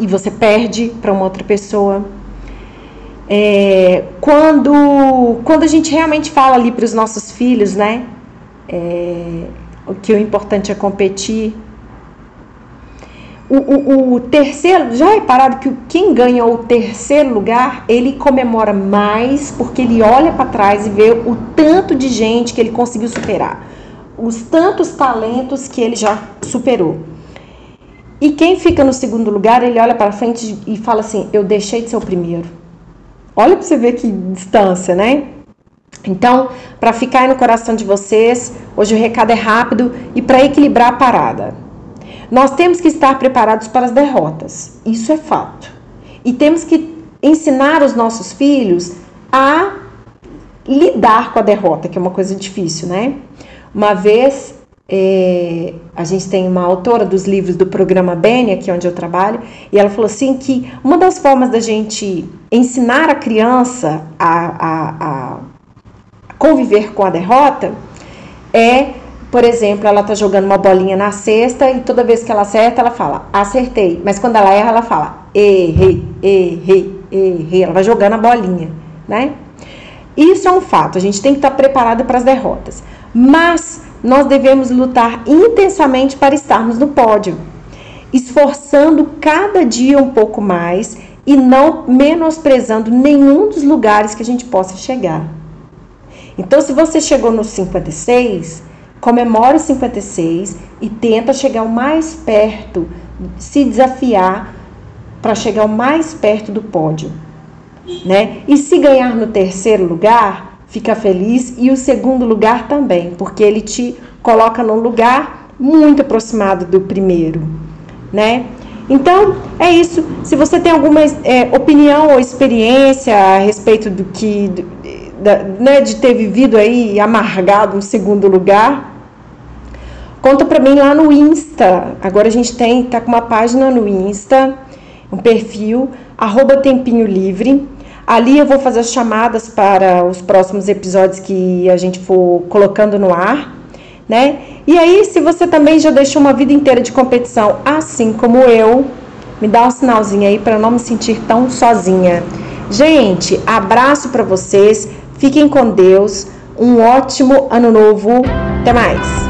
e você perde para uma outra pessoa. É, quando, quando a gente realmente fala ali para os nossos filhos, né? É, que o importante é competir. O, o, o, terceiro, já reparado que quem ganha o terceiro lugar, ele comemora mais porque ele olha para trás e vê o tanto de gente que ele conseguiu superar, os tantos talentos que ele já superou. E quem fica no segundo lugar, ele olha para frente e fala assim: Eu deixei de ser o primeiro. Olha para você ver que distância, né? Então, para ficar aí no coração de vocês, hoje o recado é rápido e para equilibrar a parada. Nós temos que estar preparados para as derrotas, isso é fato. E temos que ensinar os nossos filhos a lidar com a derrota, que é uma coisa difícil, né? Uma vez é, a gente tem uma autora dos livros do programa Bene, aqui onde eu trabalho, e ela falou assim que uma das formas da gente ensinar a criança a, a, a conviver com a derrota é, por exemplo, ela tá jogando uma bolinha na cesta e toda vez que ela acerta, ela fala, acertei. Mas quando ela erra, ela fala, errei, errei, errei. Ela vai jogando a bolinha, né? Isso é um fato, a gente tem que estar tá preparado para as derrotas. Mas nós devemos lutar intensamente para estarmos no pódio, esforçando cada dia um pouco mais e não menosprezando nenhum dos lugares que a gente possa chegar. Então, se você chegou no 56, comemore o 56 e tenta chegar o mais perto, se desafiar para chegar o mais perto do pódio, né? E se ganhar no terceiro lugar, fica feliz e o segundo lugar também, porque ele te coloca num lugar muito aproximado do primeiro, né? Então é isso. Se você tem alguma é, opinião ou experiência a respeito do que, do, da, né, de ter vivido aí amargado um segundo lugar, conta para mim lá no Insta. Agora a gente tem tá com uma página no Insta, um perfil arroba tempinho livre Ali eu vou fazer as chamadas para os próximos episódios que a gente for colocando no ar, né? E aí, se você também já deixou uma vida inteira de competição, assim como eu, me dá um sinalzinho aí para não me sentir tão sozinha. Gente, abraço para vocês, fiquem com Deus, um ótimo ano novo, até mais.